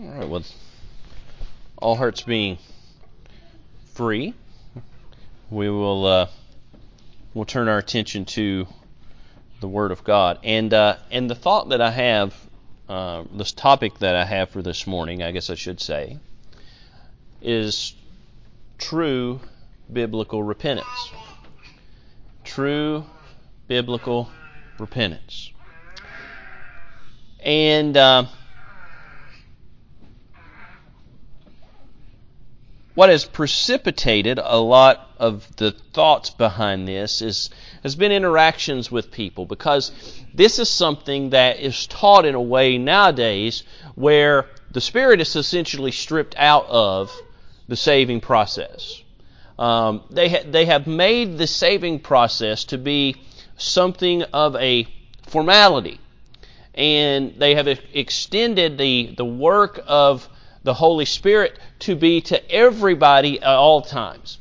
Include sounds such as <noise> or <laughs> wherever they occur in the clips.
All right, well, all hearts being free, we will uh, we'll turn our attention to the Word of God, and uh, and the thought that I have, uh, this topic that I have for this morning, I guess I should say, is true biblical repentance. True biblical repentance, and. What has precipitated a lot of the thoughts behind this is has been interactions with people because this is something that is taught in a way nowadays where the spirit is essentially stripped out of the saving process. Um, they ha- they have made the saving process to be something of a formality, and they have extended the the work of the Holy Spirit to be to everybody at all times.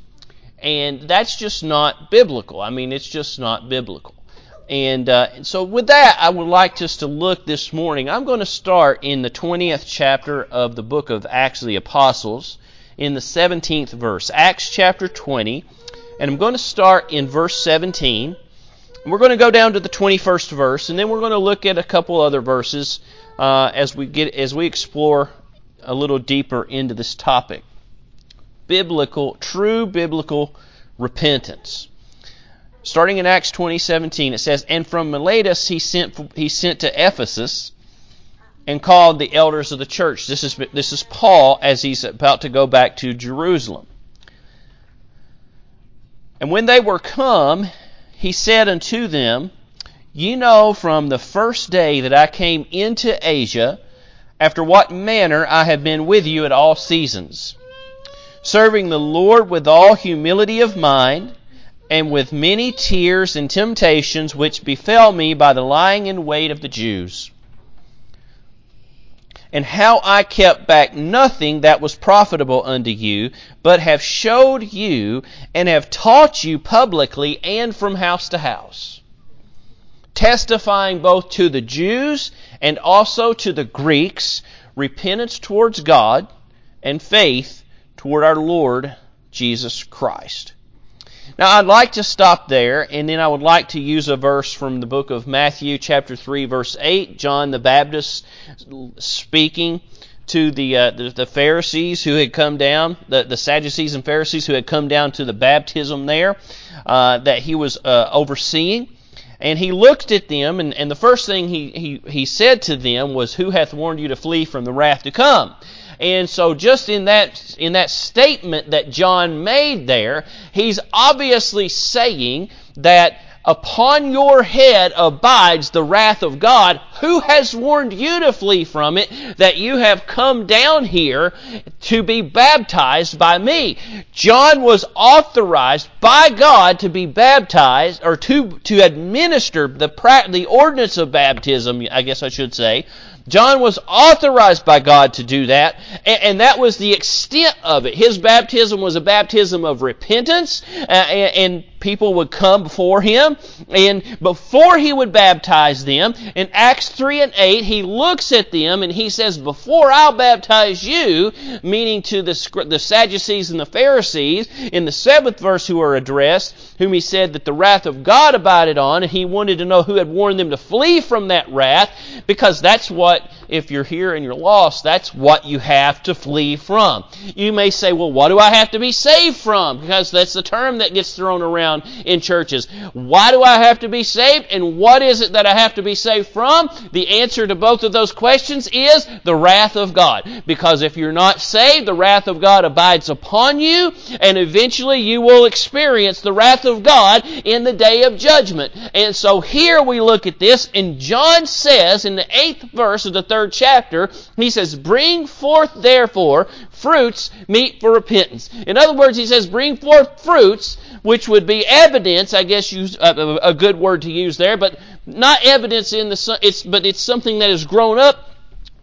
And that's just not biblical. I mean, it's just not biblical. And, uh, so, with that, I would like just to look this morning. I'm going to start in the 20th chapter of the book of Acts of the Apostles, in the 17th verse. Acts chapter 20, and I'm going to start in verse 17. We're going to go down to the 21st verse, and then we're going to look at a couple other verses uh, as we get as we explore a little deeper into this topic. Biblical, true biblical repentance. Starting in Acts 20:17, it says, "And from Miletus he sent he sent to Ephesus and called the elders of the church." This is this is Paul as he's about to go back to Jerusalem. And when they were come, he said unto them, "You know from the first day that I came into Asia, after what manner I have been with you at all seasons, serving the Lord with all humility of mind, and with many tears and temptations which befell me by the lying in wait of the Jews. And how I kept back nothing that was profitable unto you, but have showed you and have taught you publicly and from house to house testifying both to the Jews and also to the Greeks repentance towards God and faith toward our Lord Jesus Christ. Now, I'd like to stop there, and then I would like to use a verse from the book of Matthew, chapter 3, verse 8. John the Baptist speaking to the, uh, the, the, Pharisees who had come down, the, the Sadducees and Pharisees who had come down to the baptism there uh, that he was uh, overseeing. And he looked at them, and, and the first thing he, he, he said to them was, Who hath warned you to flee from the wrath to come? And so just in that in that statement that John made there, he's obviously saying that upon your head abides the wrath of God. Who has warned you to flee from it that you have come down here to be baptized by me? John was authorized by God to be baptized or to, to administer the, the ordinance of baptism, I guess I should say, John was authorized by God to do that, and, that was the extent of it. His baptism was a baptism of repentance, uh, and, people would come before him, and before he would baptize them, in Acts 3 and 8, he looks at them and he says, Before I'll baptize you, meaning to the, the Sadducees and the Pharisees, in the seventh verse who are addressed, whom he said that the wrath of God abided on, and he wanted to know who had warned them to flee from that wrath, because that's what what, if you're here and you're lost, that's what you have to flee from. You may say, well, what do I have to be saved from? Because that's the term that gets thrown around in churches. Why do I have to be saved? And what is it that I have to be saved from? The answer to both of those questions is the wrath of God. Because if you're not saved, the wrath of God abides upon you, and eventually you will experience the wrath of God in the day of judgment. And so here we look at this, and John says in the eighth verse, verse of the third chapter, he says, Bring forth therefore fruits meet for repentance. In other words, he says, Bring forth fruits, which would be evidence, I guess use a, a good word to use there, but not evidence in the, it's, but it's something that has grown up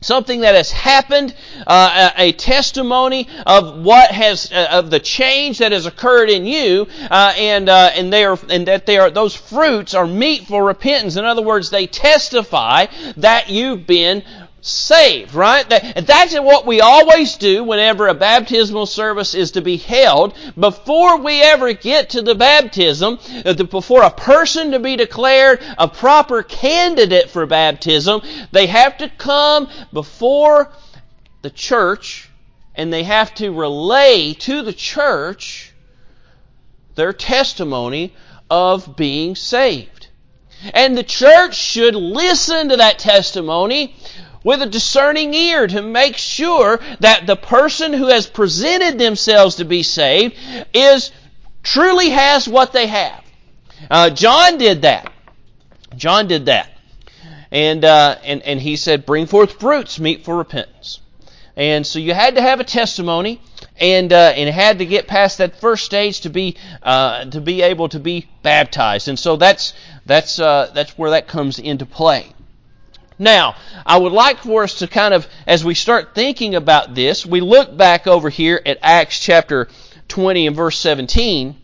something that has happened, uh, a, a, testimony of what has uh, of the change that has occurred in you, uh, and uh, and they are and that they are those fruits are meet for repentance. In other words, they testify that you've been saved, right? That, that's what we always do whenever a baptismal service is to be held. Before we ever get to the baptism, uh, before a person to be declared a proper candidate for baptism, they have to come before the church and they have to relay to the church their testimony of being saved. And the church should listen to that testimony with a discerning ear to make sure that the person who has presented themselves to be saved is truly has what they have. Uh, John did that. John did that. And, uh, and, and he said, bring forth fruits meet for repentance. And so you had to have a testimony and uh, and had to get past that first stage to be uh, to be able to be baptized. And so that's that's uh, that's where that comes into play. Now, I would like for us to kind of, as we start thinking about this, we look back over here at Acts chapter 20 and verse 17.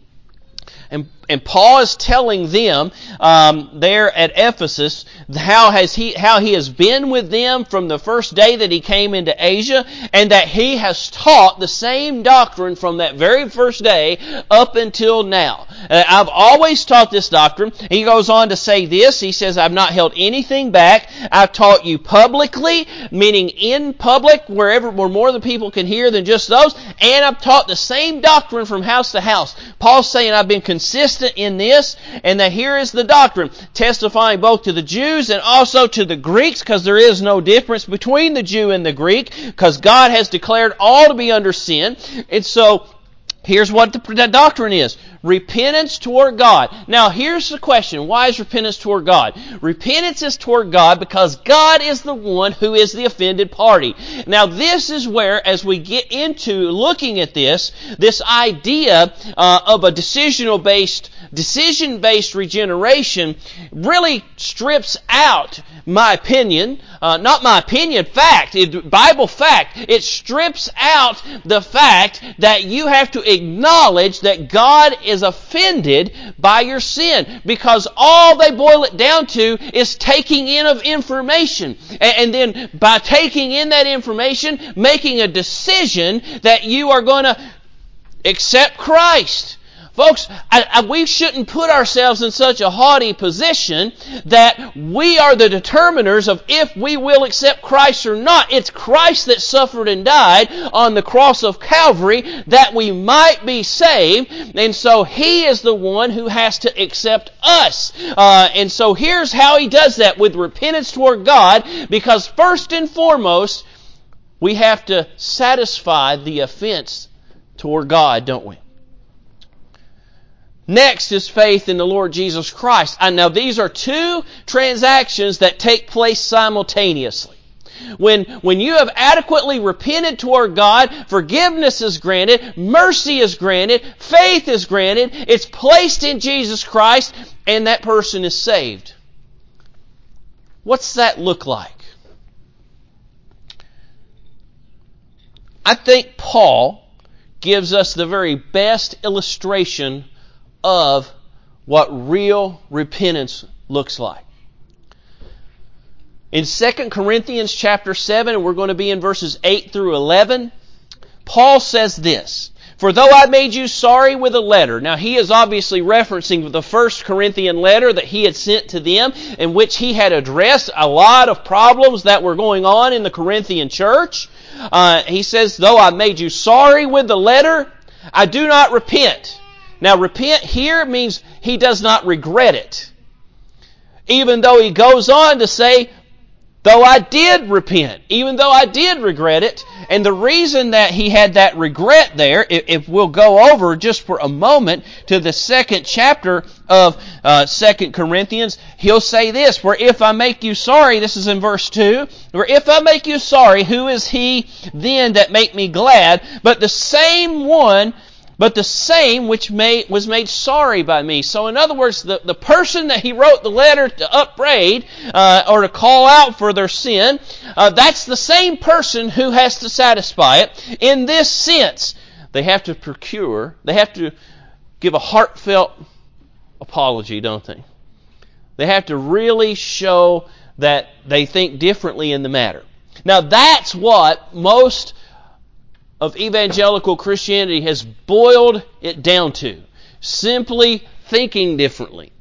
And, and Paul is telling them um, there at Ephesus how has he how he has been with them from the first day that he came into Asia, and that he has taught the same doctrine from that very first day up until now. Uh, I've always taught this doctrine. He goes on to say this. He says, "I've not held anything back. I've taught you publicly, meaning in public, wherever where more than people can hear than just those, and I've taught the same doctrine from house to house." Paul's saying, "I've been consistent in this, and that here is the doctrine, testifying both to the Jews and also to the Greeks, because there is no difference between the Jew and the Greek, because God has declared all to be under sin. And so, Here's what the doctrine is. Repentance toward God. Now here's the question. Why is repentance toward God? Repentance is toward God because God is the one who is the offended party. Now this is where, as we get into looking at this, this idea uh, of a decisional based, decision based regeneration really strips out my opinion, uh, not my opinion, fact, it, Bible fact. It strips out the fact that you have to acknowledge that God is offended by your sin because all they boil it down to is taking in of information. And, and then by taking in that information, making a decision that you are going to accept Christ. Folks, I, I, we shouldn't put ourselves in such a haughty position that we are the determiners of if we will accept Christ or not. It's Christ that suffered and died on the cross of Calvary that we might be saved, and so He is the one who has to accept us. Uh, and so here's how He does that with repentance toward God, because first and foremost, we have to satisfy the offense toward God, don't we? Next is faith in the Lord Jesus Christ. Now these are two transactions that take place simultaneously. When, when you have adequately repented toward God, forgiveness is granted, mercy is granted, faith is granted, it's placed in Jesus Christ, and that person is saved. What's that look like? I think Paul gives us the very best illustration of what real repentance looks like. In 2 Corinthians chapter 7, and we're going to be in verses 8 through 11, Paul says this, For though I made you sorry with a letter, now he is obviously referencing the first Corinthian letter that he had sent to them, in which he had addressed a lot of problems that were going on in the Corinthian church. Uh, he says, Though I made you sorry with the letter, I do not repent. Now, repent here means he does not regret it. Even though he goes on to say, though I did repent, even though I did regret it, and the reason that he had that regret there, if, we'll go over just for a moment to the second chapter of uh, Second Corinthians, he'll say this, "For if I make you sorry," this is in verse two, "For if I make you sorry, who is he then that make me glad? But the same one but the same which made, was made sorry by me. So, in other words, the, the person that he wrote the letter to upbraid uh, or to call out for their sin, uh, that's the same person who has to satisfy it. In this sense, they have to procure, they have to give a heartfelt apology, don't they? They have to really show that they think differently in the matter. Now that's what most of evangelical Christianity has boiled it down to. Simply thinking differently.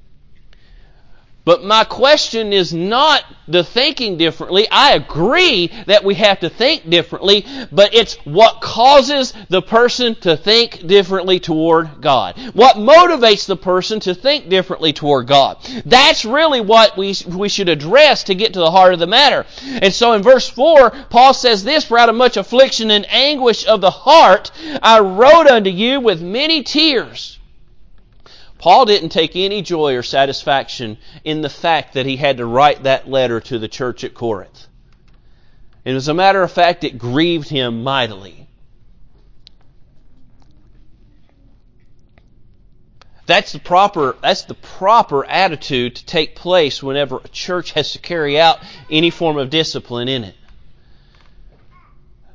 But my question is not the thinking differently. I agree that we have to think differently, but it's what causes the person to think differently toward God. What motivates the person to think differently toward God. That's really what we, we should address to get to the heart of the matter. And so in verse 4, Paul says this, For out of much affliction and anguish of the heart, I wrote unto you with many tears. Paul didn't take any joy or satisfaction in the fact that he had to write that letter to the church at Corinth. And as a matter of fact, it grieved him mightily. That's the proper that's the proper attitude to take place whenever a church has to carry out any form of discipline in it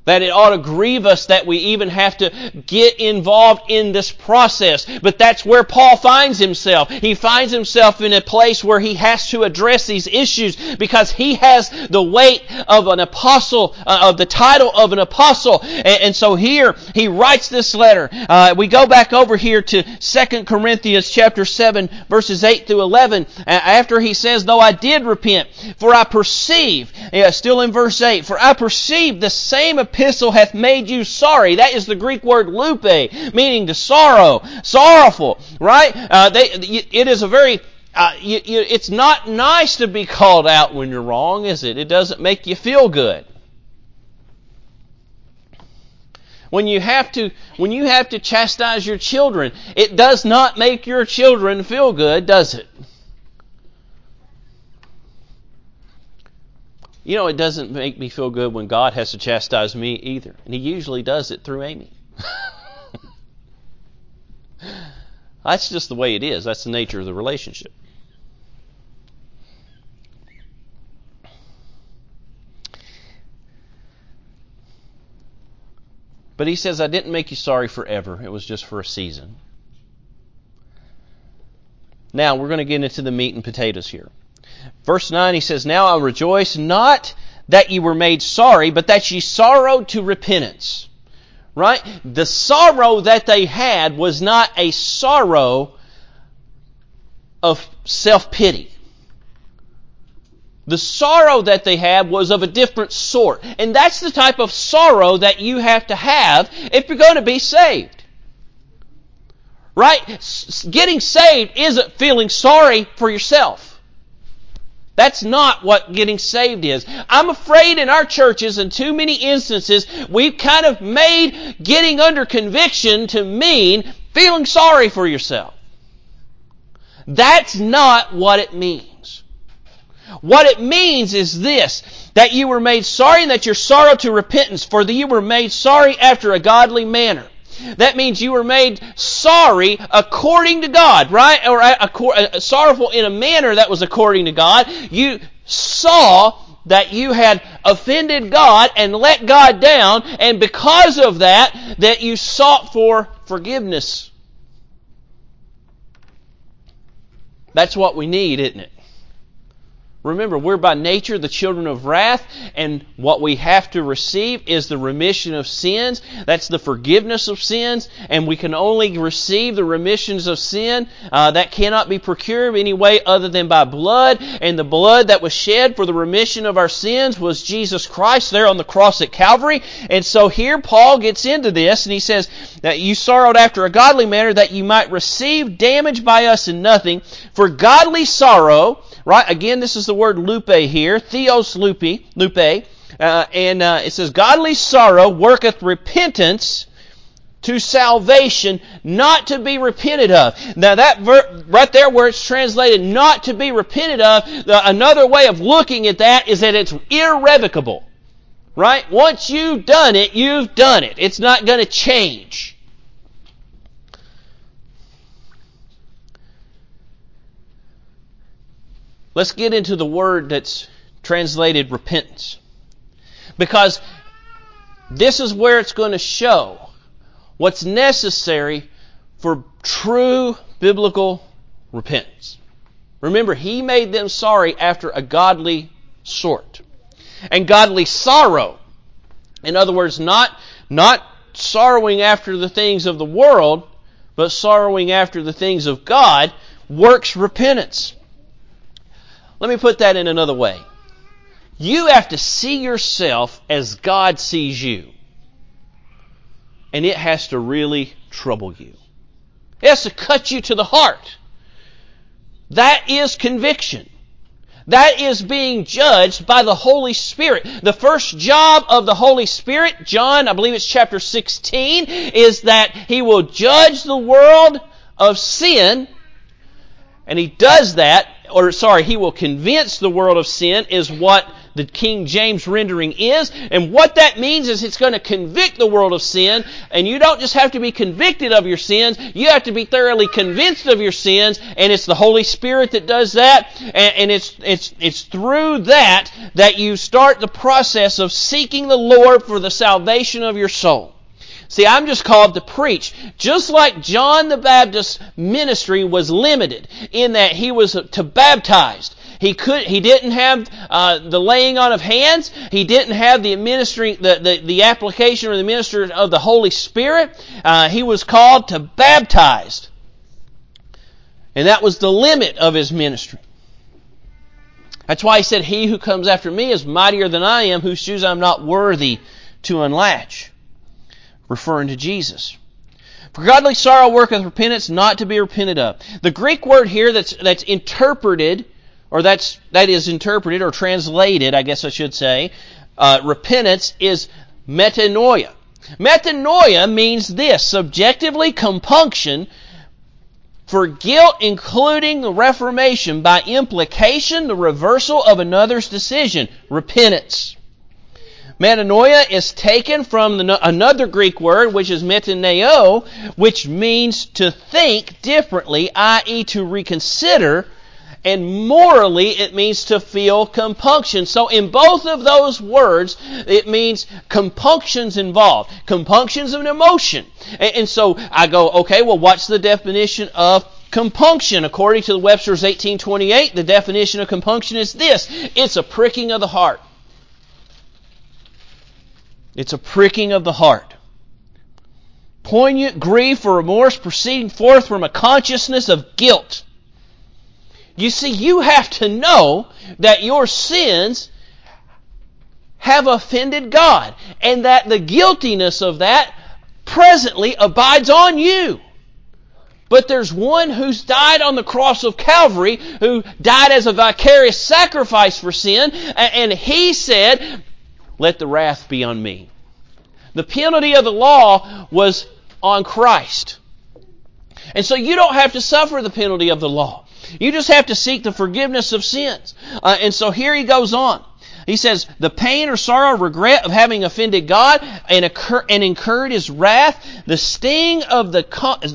that it ought to grieve us that we even have to get involved in this process. But that's where Paul finds himself. He finds himself in a place where he has to address these issues because he has the weight of an apostle, uh, of the title of an apostle. And, and, so here he writes this letter. Uh, we go back over here to 2 Corinthians chapter 7 verses 8 through 11 after he says, though I did repent, for I perceive, yeah, still in verse 8, for I perceive the same opinion epistle hath made you sorry. That is the Greek word lupe, meaning to sorrow, sorrowful, right? Uh, they, it is a very uh, you, you, it's not nice to be called out when you're wrong, is it? It doesn't make you feel good. When you have to, when you have to chastise your children, it does not make your children feel good, does it? You know, it doesn't make me feel good when God has to chastise me either. And He usually does it through Amy. <laughs> That's just the way it is. That's the nature of the relationship. But he says, I didn't make you sorry forever. It was just for a season. Now, we're going to get into the meat and potatoes here. Verse 9, he says, Now I rejoice not that ye were made sorry, but that ye sorrowed to repentance. Right? The sorrow that they had was not a sorrow of self-pity. The sorrow that they had was of a different sort. And that's the type of sorrow that you have to have if you're going to be saved. Right? Getting saved isn't feeling sorry for yourself. That's not what getting saved is. I'm afraid in our churches, in too many instances, we've kind of made getting under conviction to mean feeling sorry for yourself. That's not what it means. What it means is this, that you were made sorry and that your sorrow to repentance, for that you were made sorry after a godly manner. That means you were made sorry according to God, right? Or uh, sorrowful in a manner that was according to God. You saw that you had offended God and let God down, and because of that, that you sought for forgiveness. That's what we need, isn't it? Remember, we're by nature the children of wrath, and what we have to receive is the remission of sins. That's the forgiveness of sins, and we can only receive the remissions of sin. Uh, that cannot be procured any way other than by blood, and the blood that was shed for the remission of our sins was Jesus Christ there on the cross at Calvary. And so here Paul gets into this, and he says that you sorrowed after a godly manner that you might receive damage by us in nothing. For godly sorrow Right? Again, this is the word lupe here. Theos lupe. lupe. Uh, and uh, it says, Godly sorrow worketh repentance to salvation, not to be repented of. Now that ver- right there where it's translated not to be repented of, the, another way of looking at that is that it's irrevocable. Right? Once you've done it, you've done it. It's not going to change. Let's get into the word that's translated repentance. Because this is where it's going to show what's necessary for true biblical repentance. Remember, he made them sorry after a godly sort. and godly sorrow. In other words, not, not sorrowing after the things of the world, but sorrowing after the things of God, works repentance. Let me put that in another way. You have to see yourself as God sees you. And it has to really trouble you. It has to cut you to the heart. That is conviction. That is being judged by the Holy Spirit. The first job of the Holy Spirit, John, I believe it's chapter 16, is that He will judge the world of sin. And He does that, or sorry, He will convince the world of sin is what the King James rendering is. And what that means is it's going to convict the world of sin. And you don't just have to be convicted of your sins, you have to be thoroughly convinced of your sins. And it's the Holy Spirit that does that. And, and it's, it's, it's through that that you start the process of seeking the Lord for the salvation of your soul. See, I'm just called to preach. Just like John the Baptist's ministry was limited in that he was to baptize. He could. He didn't have uh, the laying on of hands. He didn't have the ministry, the, the, the application or the ministry of the Holy Spirit. Uh, he was called to baptize, and that was the limit of his ministry. That's why he said, "He who comes after me is mightier than I am, whose shoes I'm not worthy to unlatch," referring to Jesus. For godly sorrow worketh repentance, not to be repented of. The Greek word here that's that's interpreted or that's that is interpreted or translated, I guess I should say, uh, repentance is metanoia. Metanoia means this: subjectively compunction for guilt, including the reformation by implication, the reversal of another's decision, repentance. Metanoia is taken from the, another Greek word, which is metaneo, which means to think differently, i.e., to reconsider and morally it means to feel compunction. So in both of those words, it means compunctions involved. Compunctions of an emotion. And, and so I go, okay, well what's the definition of compunction? According to the Webster's 1828, the definition of compunction is this. It's a pricking of the heart. It's a pricking of the heart. Poignant grief or remorse proceeding forth from a consciousness of guilt you see, you have to know that your sins have offended God and that the guiltiness of that presently abides on you. But there's one who's died on the cross of Calvary, who died as a vicarious sacrifice for sin, and he said, Let the wrath be on me. The penalty of the law was on Christ. And so you don't have to suffer the penalty of the law. You just have to seek the forgiveness of sins. Uh, and so here he goes on. He says, the pain or sorrow, regret of having offended God and, occur, and incurred His wrath, the sting of the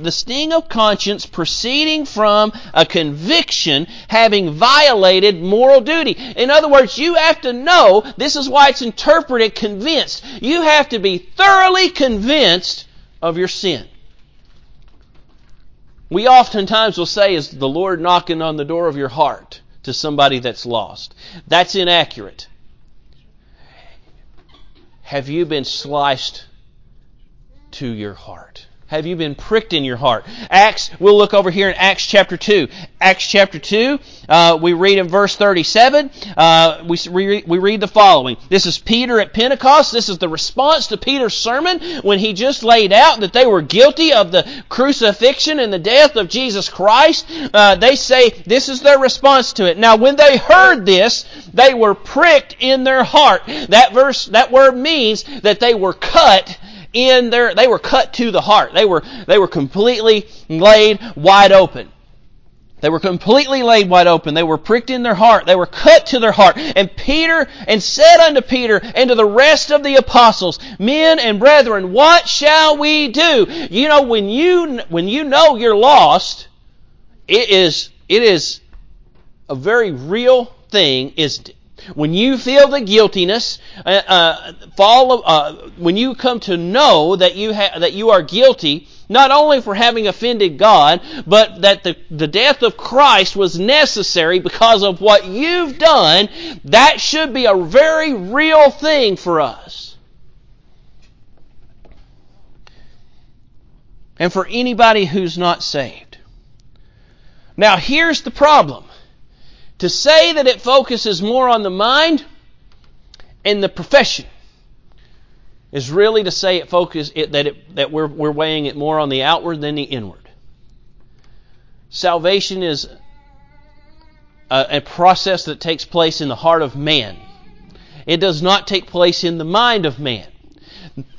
the sting of conscience proceeding from a conviction having violated moral duty. In other words, you have to know. This is why it's interpreted convinced. You have to be thoroughly convinced of your sin. We oftentimes will say, Is the Lord knocking on the door of your heart to somebody that's lost? That's inaccurate. Have you been sliced to your heart? Have you been pricked in your heart? Acts, we'll look over here in Acts chapter 2. Acts chapter 2, uh, we read in verse 37, uh, we, we, we read the following. This is Peter at Pentecost. This is the response to Peter's sermon when he just laid out that they were guilty of the crucifixion and the death of Jesus Christ. Uh, they say this is their response to it. Now, when they heard this, they were pricked in their heart. That verse, that word means that they were cut in their, they were cut to the heart. They were, they were completely laid wide open. They were completely laid wide open. They were pricked in their heart. They were cut to their heart. And Peter, and said unto Peter and to the rest of the apostles, Men and brethren, what shall we do? You know, when you, when you know you're lost, it is, it is a very real thing, isn't it? When you feel the guiltiness, uh, uh, fall, uh, when you come to know that you ha- that you are guilty not only for having offended God, but that the, the death of Christ was necessary because of what you've done, that should be a very real thing for us. And for anybody who's not saved. Now, here's the problem. To say that it focuses more on the mind and the profession is really to say it focus it, that it, that we're we're weighing it more on the outward than the inward. Salvation is a, a process that takes place in the heart of man. It does not take place in the mind of man.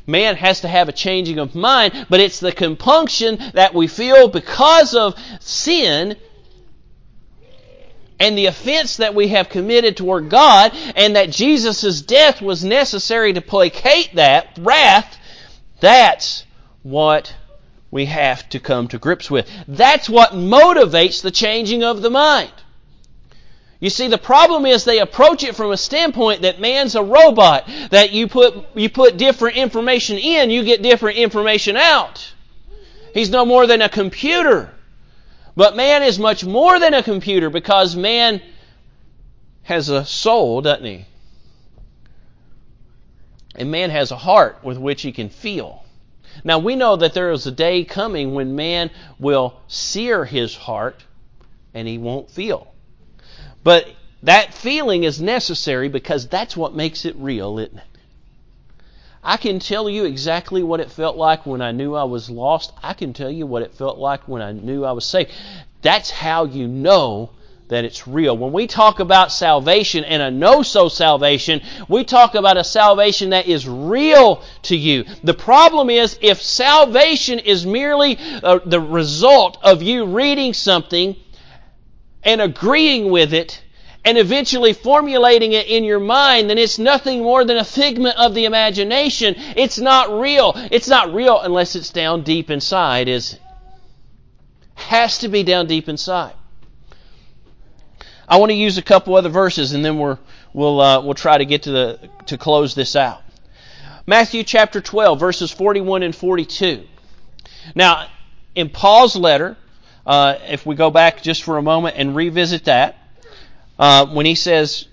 Man has to have a changing of mind, but it's the compunction that we feel because of sin and the offense that we have committed toward God, and that Jesus' death was necessary to placate that wrath, that's what we have to come to grips with. That's what motivates the changing of the mind. You see, the problem is they approach it from a standpoint that man's a robot, that you put, you put different information in, you get different information out. He's no more than a computer. But man is much more than a computer because man has a soul, doesn't he? And man has a heart with which he can feel. Now we know that there is a day coming when man will sear his heart and he won't feel. But that feeling is necessary because that's what makes it real, isn't it? I can tell you exactly what it felt like when I knew I was lost. I can tell you what it felt like when I knew I was saved. That's how you know that it's real. When we talk about salvation and a know so salvation, we talk about a salvation that is real to you. The problem is if salvation is merely uh, the result of you reading something and agreeing with it, and eventually formulating it in your mind, then it's nothing more than a figment of the imagination. It's not real. It's not real unless it's down deep inside, is has to be down deep inside. I want to use a couple other verses and then we're, we'll, uh, we'll try to get to, the, to close this out. Matthew chapter 12, verses 41 and 42. Now, in Paul's letter, uh, if we go back just for a moment and revisit that, uh, when he says,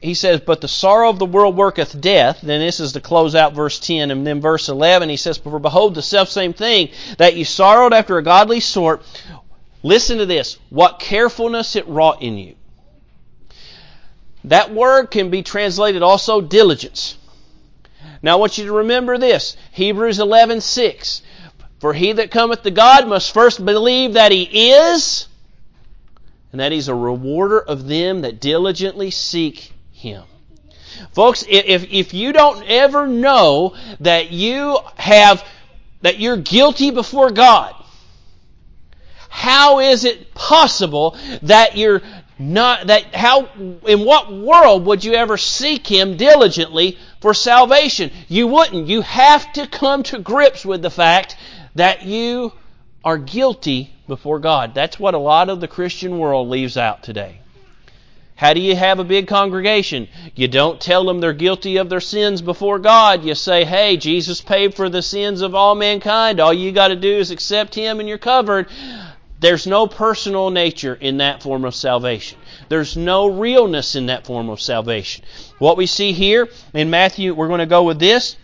he says, but the sorrow of the world worketh death. Then this is to close out verse 10. And then verse 11, he says, For behold, the self same thing, that ye sorrowed after a godly sort. Listen to this. What carefulness it wrought in you. That word can be translated also diligence. Now I want you to remember this. Hebrews 11:6. For he that cometh to God must first believe that he is, and that He's a rewarder of them that diligently seek Him. Folks, if, if you don't ever know that you have, that you're guilty before God, how is it possible that you're not, that how, in what world would you ever seek Him diligently for salvation? You wouldn't. You have to come to grips with the fact that you are guilty before God. That's what a lot of the Christian world leaves out today. How do you have a big congregation? You don't tell them they're guilty of their sins before God. You say, hey, Jesus paid for the sins of all mankind. All you got to do is accept Him and you're covered. There's no personal nature in that form of salvation. There's no realness in that form of salvation. What we see here in Matthew, we're going to go with this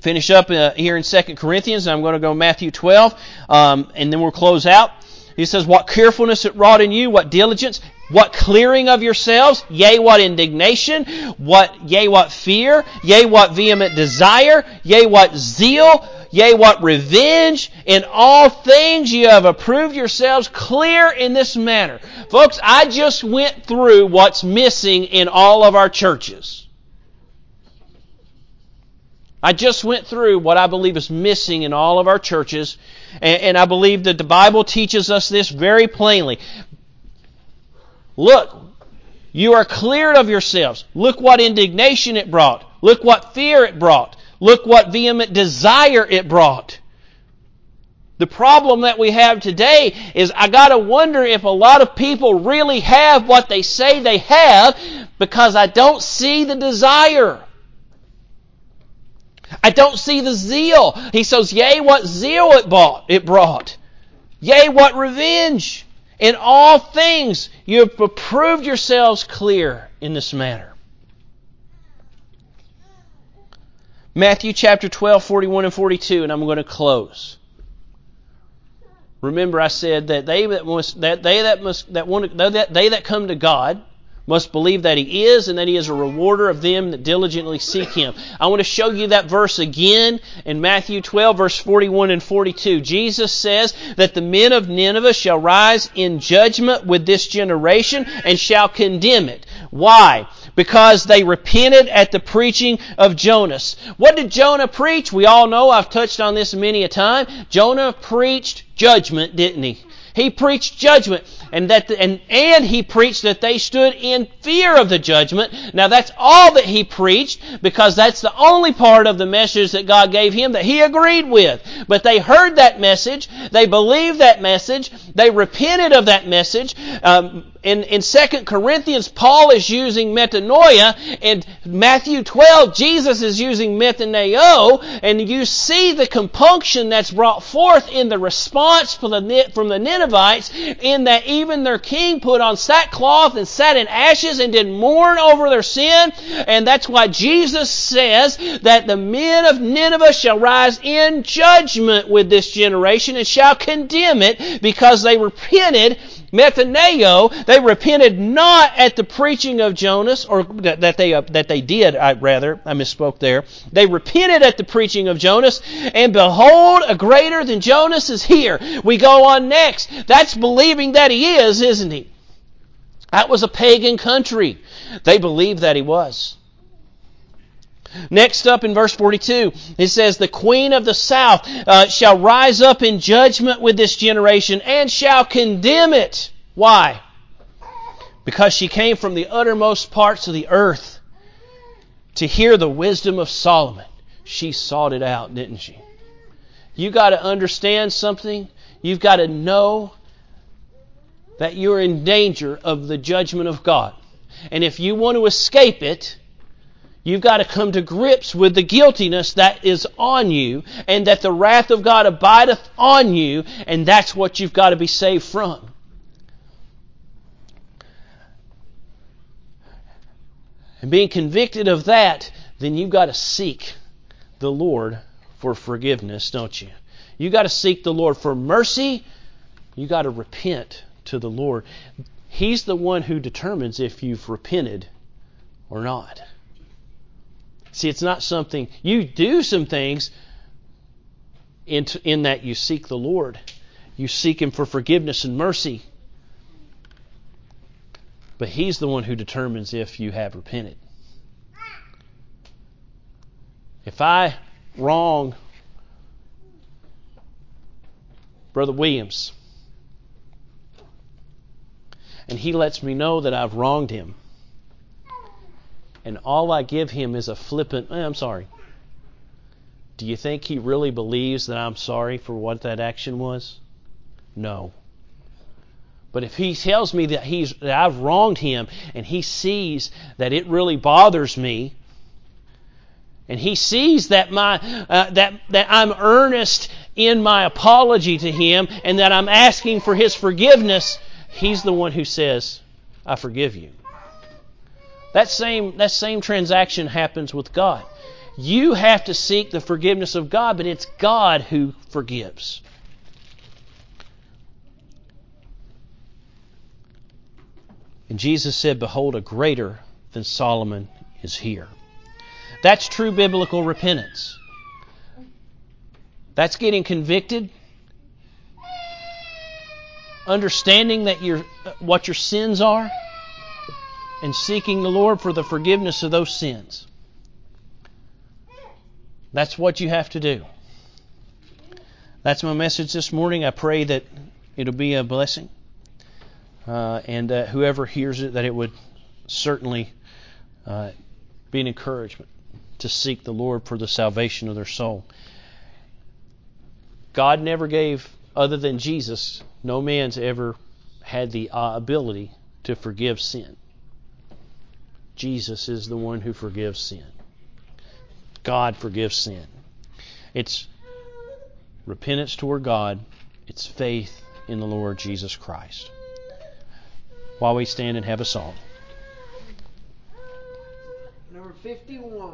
finish up uh, here in 2 Corinthians. And I'm going to go Matthew 12, um, and then we'll close out. He says, What carefulness it wrought in you, what diligence, what clearing of yourselves, yea, what indignation, what, yea, what fear, yea, what vehement desire, yea, what zeal, yea, what revenge. In all things you have approved yourselves clear in this manner. Folks, I just went through what's missing in all of our churches. I just went through what I believe is missing in all of our churches, and, and I believe that the Bible teaches us this very plainly. Look, you are cleared of yourselves. Look what indignation it brought. Look what fear it brought. Look what vehement desire it brought. The problem that we have today is I gotta wonder if a lot of people really have what they say they have because I don't see the desire. I don't see the zeal. He says, Yea, what zeal it brought it brought. Yea, what revenge. In all things you have proved yourselves clear in this matter. Matthew chapter 12, 41 and 42, and I'm going to close. Remember, I said that they that must that they that must that want that they that come to God must believe that He is and that He is a rewarder of them that diligently seek Him. I want to show you that verse again in Matthew 12, verse 41 and 42. Jesus says that the men of Nineveh shall rise in judgment with this generation and shall condemn it. Why? Because they repented at the preaching of Jonas. What did Jonah preach? We all know, I've touched on this many a time. Jonah preached judgment, didn't he? He preached judgment and that the, and and he preached that they stood in fear of the judgment. Now that's all that he preached because that's the only part of the message that God gave him that he agreed with. But they heard that message, they believed that message, they repented of that message. Um, in, in 2 Corinthians, Paul is using metanoia. In Matthew 12, Jesus is using methaneo. And you see the compunction that's brought forth in the response from the, from the Ninevites in that even their king put on sackcloth and sat in ashes and did mourn over their sin. And that's why Jesus says that the men of Nineveh shall rise in judgment with this generation and shall condemn it because they repented methaneo, they repented not at the preaching of Jonas, or that, they uh, that they did. I rather I misspoke there. They repented at the preaching of Jonas, and behold, a greater than Jonas is here. We go on next. That's believing that he is, isn't he? That was a pagan country. They believed that he was. Next up in verse 42, it says, The queen of the south uh, shall rise up in judgment with this generation and shall condemn it. Why? Because she came from the uttermost parts of the earth to hear the wisdom of Solomon. She sought it out, didn't she? You got to understand something. You've got to know that you're in danger of the judgment of God. And if you want to escape it, You've got to come to grips with the guiltiness that is on you and that the wrath of God abideth on you, and that's what you've got to be saved from. And being convicted of that, then you've got to seek the Lord for forgiveness, don't you? You've got to seek the Lord for mercy. You've got to repent to the Lord. He's the one who determines if you've repented or not. See, it's not something you do some things in, in that you seek the Lord. You seek Him for forgiveness and mercy. But He's the one who determines if you have repented. If I wrong Brother Williams, and he lets me know that I've wronged him, and all I give him is a flippant, eh, I'm sorry. Do you think he really believes that I'm sorry for what that action was? No. But if he tells me that he's that I've wronged him and he sees that it really bothers me, and he sees that my uh, that that I'm earnest in my apology to him and that I'm asking for his forgiveness, he's the one who says, "I forgive you." That same, that same transaction happens with God. You have to seek the forgiveness of God, but it's God who forgives. And Jesus said, Behold, a greater than Solomon is here. That's true biblical repentance. That's getting convicted, understanding that you what your sins are and seeking the Lord for the forgiveness of those sins. That's what you have to do. That's my message this morning. I pray that it'll be a blessing. Uh, and uh, whoever hears it, that it would certainly uh, be an encouragement to seek the Lord for the salvation of their soul. God never gave, other than Jesus, no man's ever had the ability to forgive sin. Jesus is the one who forgives sin. God forgives sin. It's repentance toward God, it's faith in the Lord Jesus Christ. While we stand and have a song. Number 51.